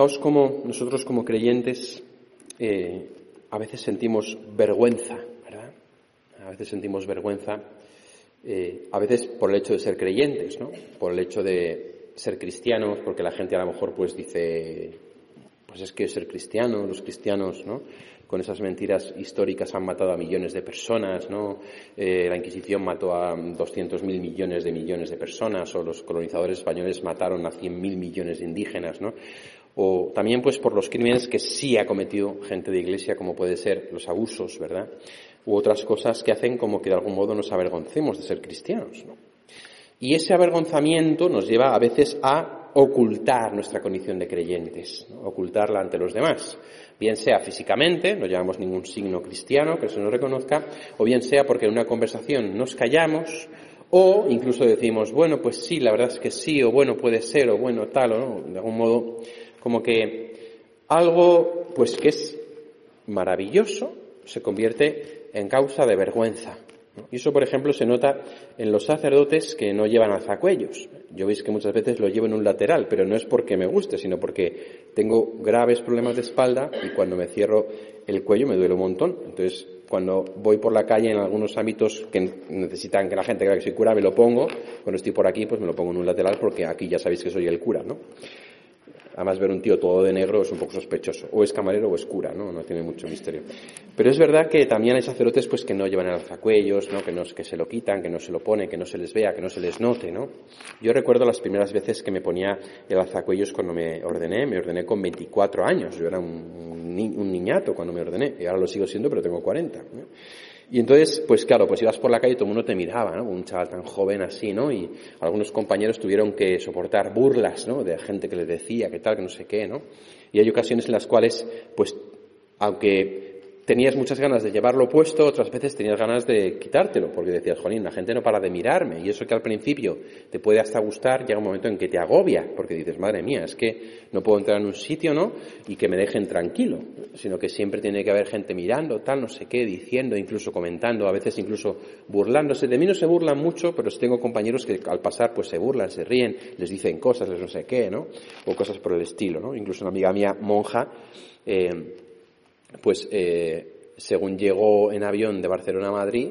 Fijaos cómo nosotros como creyentes eh, a veces sentimos vergüenza, ¿verdad? A veces sentimos vergüenza, eh, a veces por el hecho de ser creyentes, ¿no? Por el hecho de ser cristianos, porque la gente a lo mejor pues dice, pues es que ser cristiano, los cristianos, ¿no? Con esas mentiras históricas han matado a millones de personas, ¿no? Eh, la Inquisición mató a 200.000 millones de millones de personas, o los colonizadores españoles mataron a 100.000 millones de indígenas, ¿no? O también pues por los crímenes que sí ha cometido gente de iglesia, como puede ser los abusos, ¿verdad? U otras cosas que hacen como que de algún modo nos avergoncemos de ser cristianos, ¿no? Y ese avergonzamiento nos lleva a veces a ocultar nuestra condición de creyentes, ocultarla ante los demás. Bien sea físicamente, no llevamos ningún signo cristiano que se nos reconozca, o bien sea porque en una conversación nos callamos, o incluso decimos, bueno, pues sí, la verdad es que sí, o bueno, puede ser, o bueno, tal, o no, de algún modo como que algo, pues que es maravilloso, se convierte en causa de vergüenza. Y eso, por ejemplo, se nota en los sacerdotes que no llevan alzacuellos. Yo veis que muchas veces lo llevo en un lateral, pero no es porque me guste, sino porque tengo graves problemas de espalda y cuando me cierro el cuello me duele un montón. Entonces, cuando voy por la calle en algunos ámbitos que necesitan que la gente crea que soy cura, me lo pongo. Cuando estoy por aquí, pues me lo pongo en un lateral porque aquí ya sabéis que soy el cura, ¿no? Además, ver un tío todo de negro es un poco sospechoso. O es camarero o es cura, ¿no? No tiene mucho misterio. Pero es verdad que también hay sacerdotes pues, que no llevan el alzacuellos, ¿no? Que, no, se lo quitan, que no se lo ponen, que no se les vea, que no se les note, ¿no? Yo recuerdo las primeras veces que me ponía el alzacuellos cuando me ordené. Me ordené con 24 años. Yo era un, un niñato cuando me ordené. Y ahora lo sigo siendo, pero tengo 40. ¿no? Y entonces, pues claro, pues ibas por la calle y todo el mundo te miraba, ¿no? Un chaval tan joven así, ¿no? Y algunos compañeros tuvieron que soportar burlas, ¿no? De gente que les decía que tal, que no sé qué, ¿no? Y hay ocasiones en las cuales, pues, aunque tenías muchas ganas de llevarlo puesto, otras veces tenías ganas de quitártelo, porque decías, jolín, la gente no para de mirarme, y eso que al principio te puede hasta gustar, llega un momento en que te agobia, porque dices, madre mía, es que no puedo entrar en un sitio, ¿no? Y que me dejen tranquilo, sino que siempre tiene que haber gente mirando, tal, no sé qué, diciendo, incluso comentando, a veces incluso burlándose. De mí no se burlan mucho, pero tengo compañeros que al pasar pues se burlan, se ríen, les dicen cosas, les no sé qué, ¿no? O cosas por el estilo, ¿no? Incluso una amiga mía, monja, eh, pues eh, según llegó en avión de Barcelona a Madrid,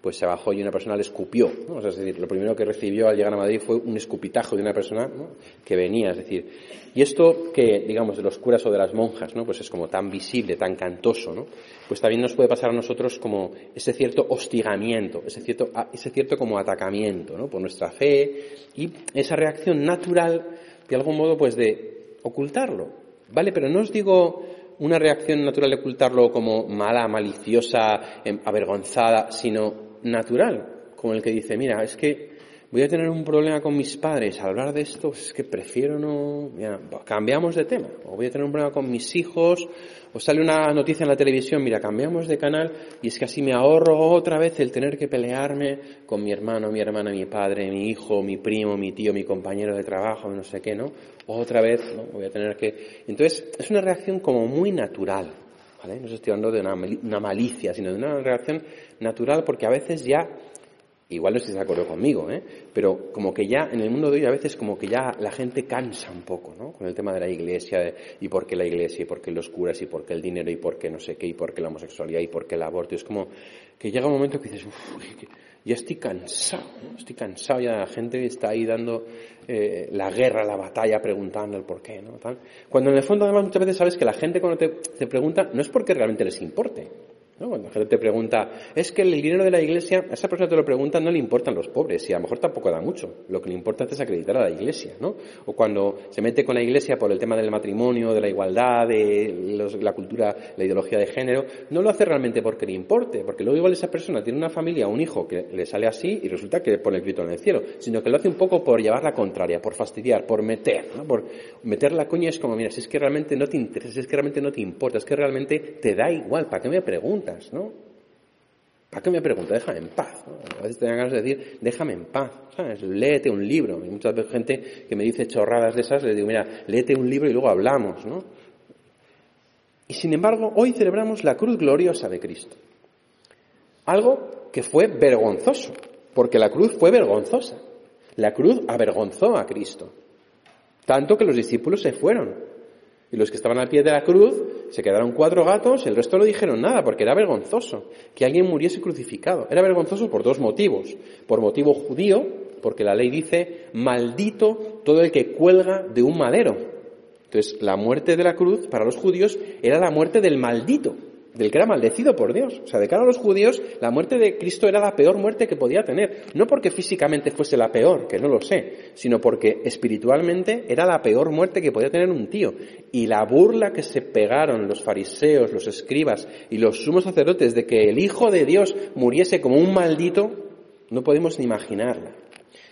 pues se bajó y una persona le escupió. ¿no? O sea, es decir, lo primero que recibió al llegar a Madrid fue un escupitajo de una persona que venía. Es decir, y esto que, digamos, de los curas o de las monjas, ¿no? pues es como tan visible, tan cantoso, ¿no? pues también nos puede pasar a nosotros como ese cierto hostigamiento, ese cierto, ese cierto como atacamiento ¿no? por nuestra fe y esa reacción natural, de algún modo, pues de ocultarlo. ¿Vale? Pero no os digo una reacción natural de ocultarlo como mala, maliciosa, em, avergonzada, sino natural, como el que dice, mira, es que voy a tener un problema con mis padres, al hablar de esto, es que prefiero no, mira, cambiamos de tema, o voy a tener un problema con mis hijos, o sale una noticia en la televisión, mira, cambiamos de canal y es que así me ahorro otra vez el tener que pelearme con mi hermano, mi hermana, mi padre, mi hijo, mi primo, mi tío, mi compañero de trabajo, no sé qué, ¿no? Otra vez, ¿no? Voy a tener que... Entonces, es una reacción como muy natural, ¿vale? No estoy hablando de una, una malicia, sino de una reacción natural porque a veces ya Igual no estés de acuerdo conmigo, ¿eh? pero como que ya en el mundo de hoy a veces como que ya la gente cansa un poco, ¿no? Con el tema de la iglesia y por qué la iglesia y por qué los curas y por qué el dinero y por qué no sé qué y por qué la homosexualidad y por qué el aborto. Es como que llega un momento que dices, uff, ya estoy cansado, estoy cansado ya la gente está ahí dando eh, la guerra, la batalla, preguntando el por qué, ¿no? Cuando en el fondo además muchas veces sabes que la gente cuando te pregunta no es porque realmente les importe, Cuando la gente te pregunta, es que el dinero de la iglesia, a esa persona te lo pregunta, no le importan los pobres y a lo mejor tampoco da mucho. Lo que le importa es acreditar a la iglesia, ¿no? O cuando se mete con la iglesia por el tema del matrimonio, de la igualdad, de la cultura, la ideología de género, no lo hace realmente porque le importe, porque luego igual esa persona tiene una familia, un hijo que le sale así y resulta que pone el grito en el cielo, sino que lo hace un poco por llevar la contraria, por fastidiar, por meter. Por meter la coña es como, mira, si es que realmente no te interesa, si es que realmente no te importa, es que realmente te da igual, ¿para qué me preguntas? ¿No? ¿Para qué me pregunta? Déjame en paz. A veces tengo ganas de decir, déjame en paz. ¿sabes? Léete un libro. Muchas veces gente que me dice chorradas de esas, le digo, mira, léete un libro y luego hablamos, ¿no? Y sin embargo, hoy celebramos la cruz gloriosa de Cristo. Algo que fue vergonzoso, porque la cruz fue vergonzosa. La cruz avergonzó a Cristo. Tanto que los discípulos se fueron. Y los que estaban al pie de la cruz se quedaron cuatro gatos, el resto no dijeron nada, porque era vergonzoso que alguien muriese crucificado. Era vergonzoso por dos motivos. Por motivo judío, porque la ley dice, maldito todo el que cuelga de un madero. Entonces, la muerte de la cruz para los judíos era la muerte del maldito del que era maldecido por Dios. O sea, de cara a los judíos, la muerte de Cristo era la peor muerte que podía tener. No porque físicamente fuese la peor, que no lo sé, sino porque espiritualmente era la peor muerte que podía tener un tío. Y la burla que se pegaron los fariseos, los escribas y los sumos sacerdotes de que el Hijo de Dios muriese como un maldito, no podemos ni imaginarla.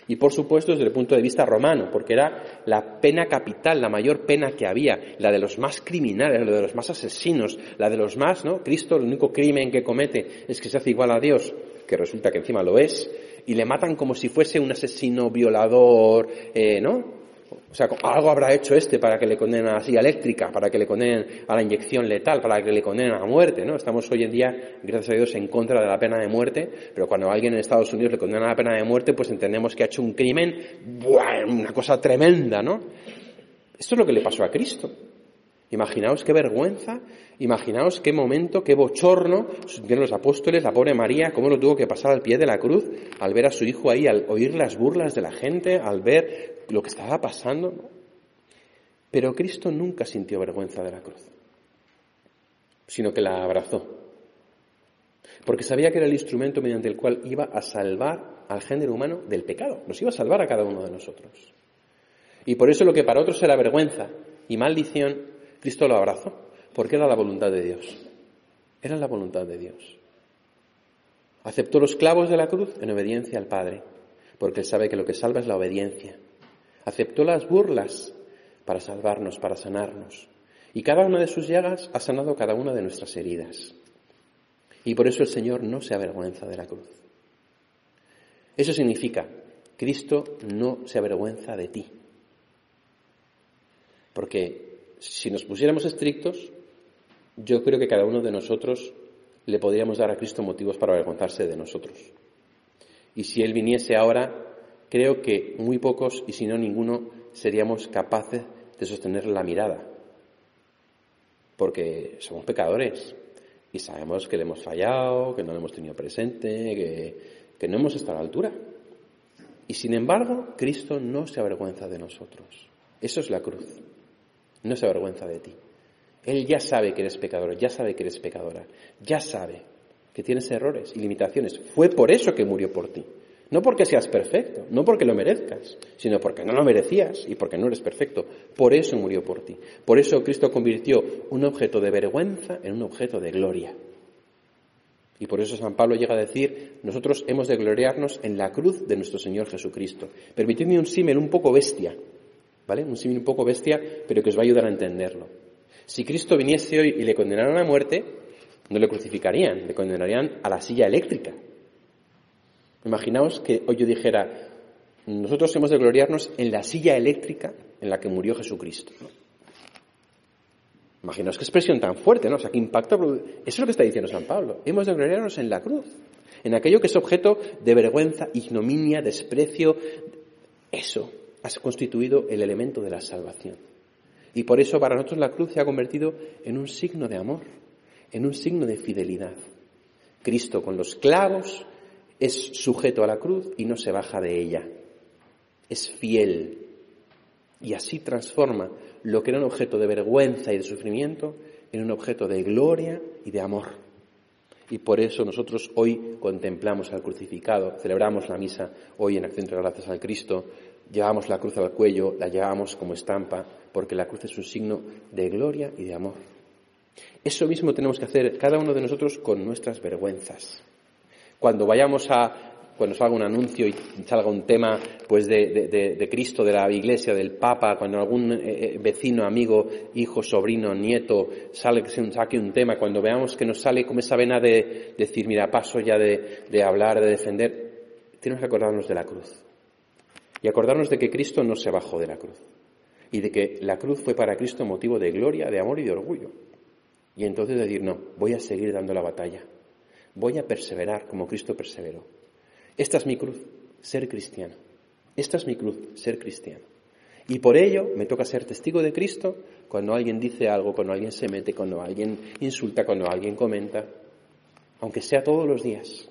Y por supuesto desde el punto de vista romano, porque era la pena capital, la mayor pena que había, la de los más criminales, la de los más asesinos, la de los más, ¿no? Cristo, el único crimen que comete es que se hace igual a Dios, que resulta que encima lo es, y le matan como si fuese un asesino violador, eh, ¿no? O sea, algo habrá hecho este para que le condenen a la silla eléctrica, para que le condenen a la inyección letal, para que le condenen a la muerte, ¿no? Estamos hoy en día, gracias a Dios, en contra de la pena de muerte, pero cuando alguien en Estados Unidos le condena a la pena de muerte, pues entendemos que ha hecho un crimen, una cosa tremenda, ¿no? Esto es lo que le pasó a Cristo. Imaginaos qué vergüenza, imaginaos qué momento, qué bochorno tienen los apóstoles, la pobre María, cómo lo tuvo que pasar al pie de la cruz, al ver a su hijo ahí, al oír las burlas de la gente, al ver lo que estaba pasando. Pero Cristo nunca sintió vergüenza de la cruz, sino que la abrazó. Porque sabía que era el instrumento mediante el cual iba a salvar al género humano del pecado, nos iba a salvar a cada uno de nosotros. Y por eso lo que para otros era vergüenza y maldición, Cristo lo abrazó, porque era la voluntad de Dios. Era la voluntad de Dios. Aceptó los clavos de la cruz en obediencia al Padre, porque él sabe que lo que salva es la obediencia. Aceptó las burlas para salvarnos, para sanarnos. Y cada una de sus llagas ha sanado cada una de nuestras heridas. Y por eso el Señor no se avergüenza de la cruz. Eso significa, Cristo no se avergüenza de ti. Porque si nos pusiéramos estrictos, yo creo que cada uno de nosotros le podríamos dar a Cristo motivos para avergonzarse de nosotros. Y si Él viniese ahora creo que muy pocos, y si no ninguno, seríamos capaces de sostener la mirada. Porque somos pecadores y sabemos que le hemos fallado, que no le hemos tenido presente, que, que no hemos estado a la altura. Y sin embargo, Cristo no se avergüenza de nosotros. Eso es la cruz. No se avergüenza de ti. Él ya sabe que eres pecador, ya sabe que eres pecadora, ya sabe que tienes errores y limitaciones. Fue por eso que murió por ti. No porque seas perfecto, no porque lo merezcas, sino porque no lo merecías y porque no eres perfecto. Por eso murió por ti. Por eso Cristo convirtió un objeto de vergüenza en un objeto de gloria. Y por eso San Pablo llega a decir, nosotros hemos de gloriarnos en la cruz de nuestro Señor Jesucristo. Permitidme un símil un poco bestia, ¿vale? Un símil un poco bestia, pero que os va a ayudar a entenderlo. Si Cristo viniese hoy y le condenaran a muerte, no le crucificarían, le condenarían a la silla eléctrica, Imaginaos que hoy yo dijera, nosotros hemos de gloriarnos en la silla eléctrica en la que murió Jesucristo. Imaginaos qué expresión tan fuerte, ¿no? O sea, qué impacto. Eso es lo que está diciendo San Pablo. Hemos de gloriarnos en la cruz, en aquello que es objeto de vergüenza, ignominia, desprecio. Eso ha constituido el elemento de la salvación. Y por eso para nosotros la cruz se ha convertido en un signo de amor, en un signo de fidelidad. Cristo con los clavos es sujeto a la cruz y no se baja de ella. Es fiel. Y así transforma lo que era un objeto de vergüenza y de sufrimiento en un objeto de gloria y de amor. Y por eso nosotros hoy contemplamos al crucificado, celebramos la misa hoy en acción de gracias al Cristo, llevamos la cruz al cuello, la llevamos como estampa, porque la cruz es un signo de gloria y de amor. Eso mismo tenemos que hacer cada uno de nosotros con nuestras vergüenzas. Cuando vayamos a cuando salga un anuncio y salga un tema pues de, Cristo, de la Iglesia, del Papa, cuando algún eh, eh, vecino, amigo, hijo, sobrino, nieto sale, saque un tema, cuando veamos que nos sale como esa vena de, decir, mira, paso ya de, hablar, de defender, tenemos que acordarnos de la cruz. Y acordarnos de que Cristo no se bajó de la cruz. Y de que la cruz fue para Cristo motivo de gloria, de amor y de orgullo. Y entonces decir, no, voy a seguir dando la batalla. Voy a perseverar como Cristo perseveró. Esta es mi cruz, ser cristiano. Esta es mi cruz, ser cristiano. Y por ello me toca ser testigo de Cristo cuando alguien dice algo, cuando alguien se mete, cuando alguien insulta, cuando alguien comenta, aunque sea todos los días.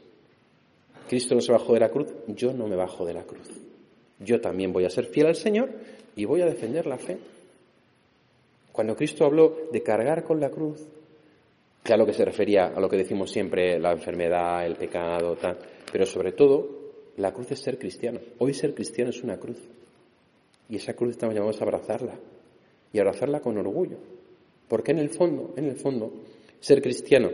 Cristo no se bajó de la cruz, yo no me bajo de la cruz. Yo también voy a ser fiel al Señor y voy a defender la fe. Cuando Cristo habló de cargar con la cruz, claro que se refería a lo que decimos siempre, la enfermedad, el pecado, tal. Pero sobre todo, la cruz es ser cristiano. Hoy ser cristiano es una cruz. Y esa cruz estamos llamados a abrazarla. Y abrazarla con orgullo. Porque en el fondo, en el fondo, ser cristiano,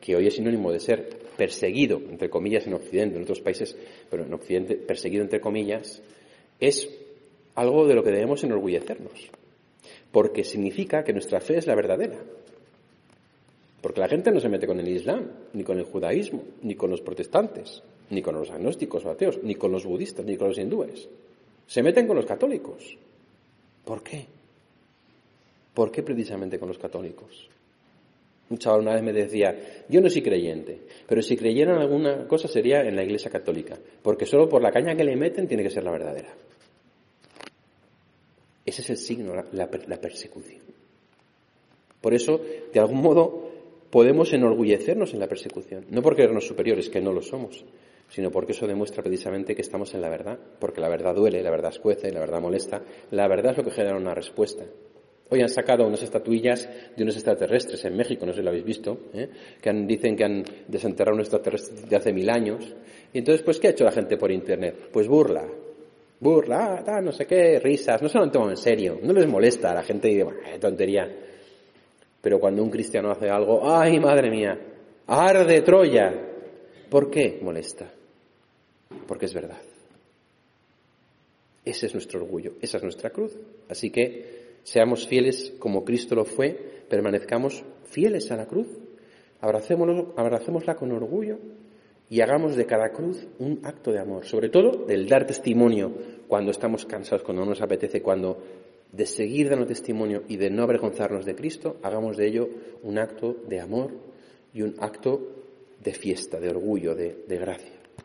que hoy es sinónimo de ser perseguido, entre comillas, en Occidente, en otros países, pero en Occidente, perseguido entre comillas, es algo de lo que debemos enorgullecernos. Porque significa que nuestra fe es la verdadera. Porque la gente no se mete con el Islam, ni con el judaísmo, ni con los protestantes ni con los agnósticos o ateos, ni con los budistas, ni con los hindúes. Se meten con los católicos. ¿Por qué? ¿Por qué precisamente con los católicos? Un chaval una vez me decía, yo no soy creyente, pero si creyeran alguna cosa sería en la Iglesia Católica, porque solo por la caña que le meten tiene que ser la verdadera. Ese es el signo, la, la persecución. Por eso, de algún modo, podemos enorgullecernos en la persecución, no porque creernos superiores, que no lo somos, sino porque eso demuestra precisamente que estamos en la verdad, porque la verdad duele, la verdad escuece, la verdad molesta, la verdad es lo que genera una respuesta. Hoy han sacado unas estatuillas de unos extraterrestres en México, no sé si lo habéis visto, ¿eh? que dicen que han desenterrado unos extraterrestres de hace mil años. Y entonces, pues, ¿qué ha hecho la gente por Internet? Pues burla. Burla, ah, no sé qué, risas, no se lo toman en serio, no les molesta a la gente y bueno, tontería. Pero cuando un cristiano hace algo, ¡ay, madre mía! ¡Arde Troya! ¿Por qué molesta? porque es verdad. Ese es nuestro orgullo, esa es nuestra cruz. Así que seamos fieles como Cristo lo fue, permanezcamos fieles a la cruz, abracémosla con orgullo y hagamos de cada cruz un acto de amor, sobre todo del dar testimonio cuando estamos cansados, cuando no nos apetece, cuando de seguir dando testimonio y de no avergonzarnos de Cristo, hagamos de ello un acto de amor y un acto de fiesta, de orgullo, de, de gracia.